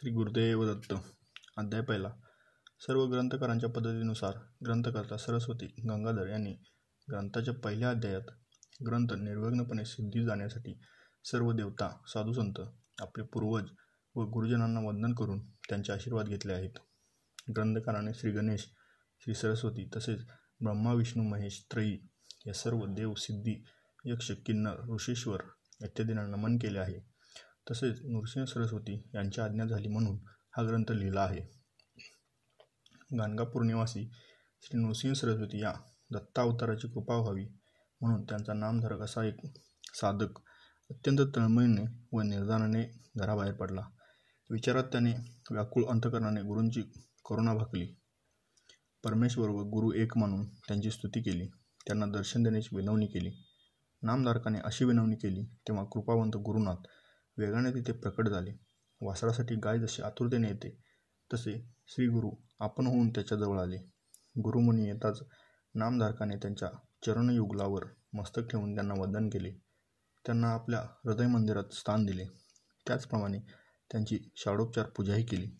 श्री गुरुदेव दत्त अध्याय पहिला. सर्व ग्रंथकारांच्या पद्धतीनुसार ग्रंथकर्ता सरस्वती गंगाधर यांनी ग्रंथाच्या पहिल्या अध्यायात ग्रंथ निर्विघ्नपणे सिद्धी जाण्यासाठी सर्व देवता साधुसंत आपले पूर्वज व गुरुजनांना वंदन करून त्यांचे आशीर्वाद घेतले आहेत. ग्रंथकाराने श्री गणेश श्री सरस्वती तसेच ब्रह्मा विष्णू महेश त्रयी या सर्व देव सिद्धी यक्ष किन्नर ऋषेश्वर इत्यादींना नमन केले आहे. तसेच नृसिंह सरस्वती यांची आज्ञा झाली म्हणून हा ग्रंथ लिहिला आहे. गाणगापूर निवासी श्री नृसिंह सरस्वती या दत्तावताराची कृपा व्हावी म्हणून त्यांचा नामधारक असा एक साधक अत्यंत तळमळीने व निर्धाराने घराबाहेर पडला. विचारात त्याने व्याकुळ अंतकरणाने गुरूंची करुणा भाकली. परमेश्वर व गुरु एक मानून त्यांची स्तुती केली. त्यांना दर्शन देण्याची विनवणी केली. नामधारकाने अशी विनवणी केली तेव्हा कृपावंत गुरुनाथ वेगाने तिथे प्रकट झाले. वासरासाठी गाय जशी आतुरतेने येते तसे श्रीगुरू आपण होऊन त्याच्याजवळ आले. गुरुमुनी येताच नामधारकाने त्यांच्या चरणयुगलावर मस्तक ठेवून त्यांना वंदन केले. त्यांना आपल्या हृदय मंदिरात स्थान दिले. त्याचप्रमाणे त्यांची शाडोपचार पूजाही केली.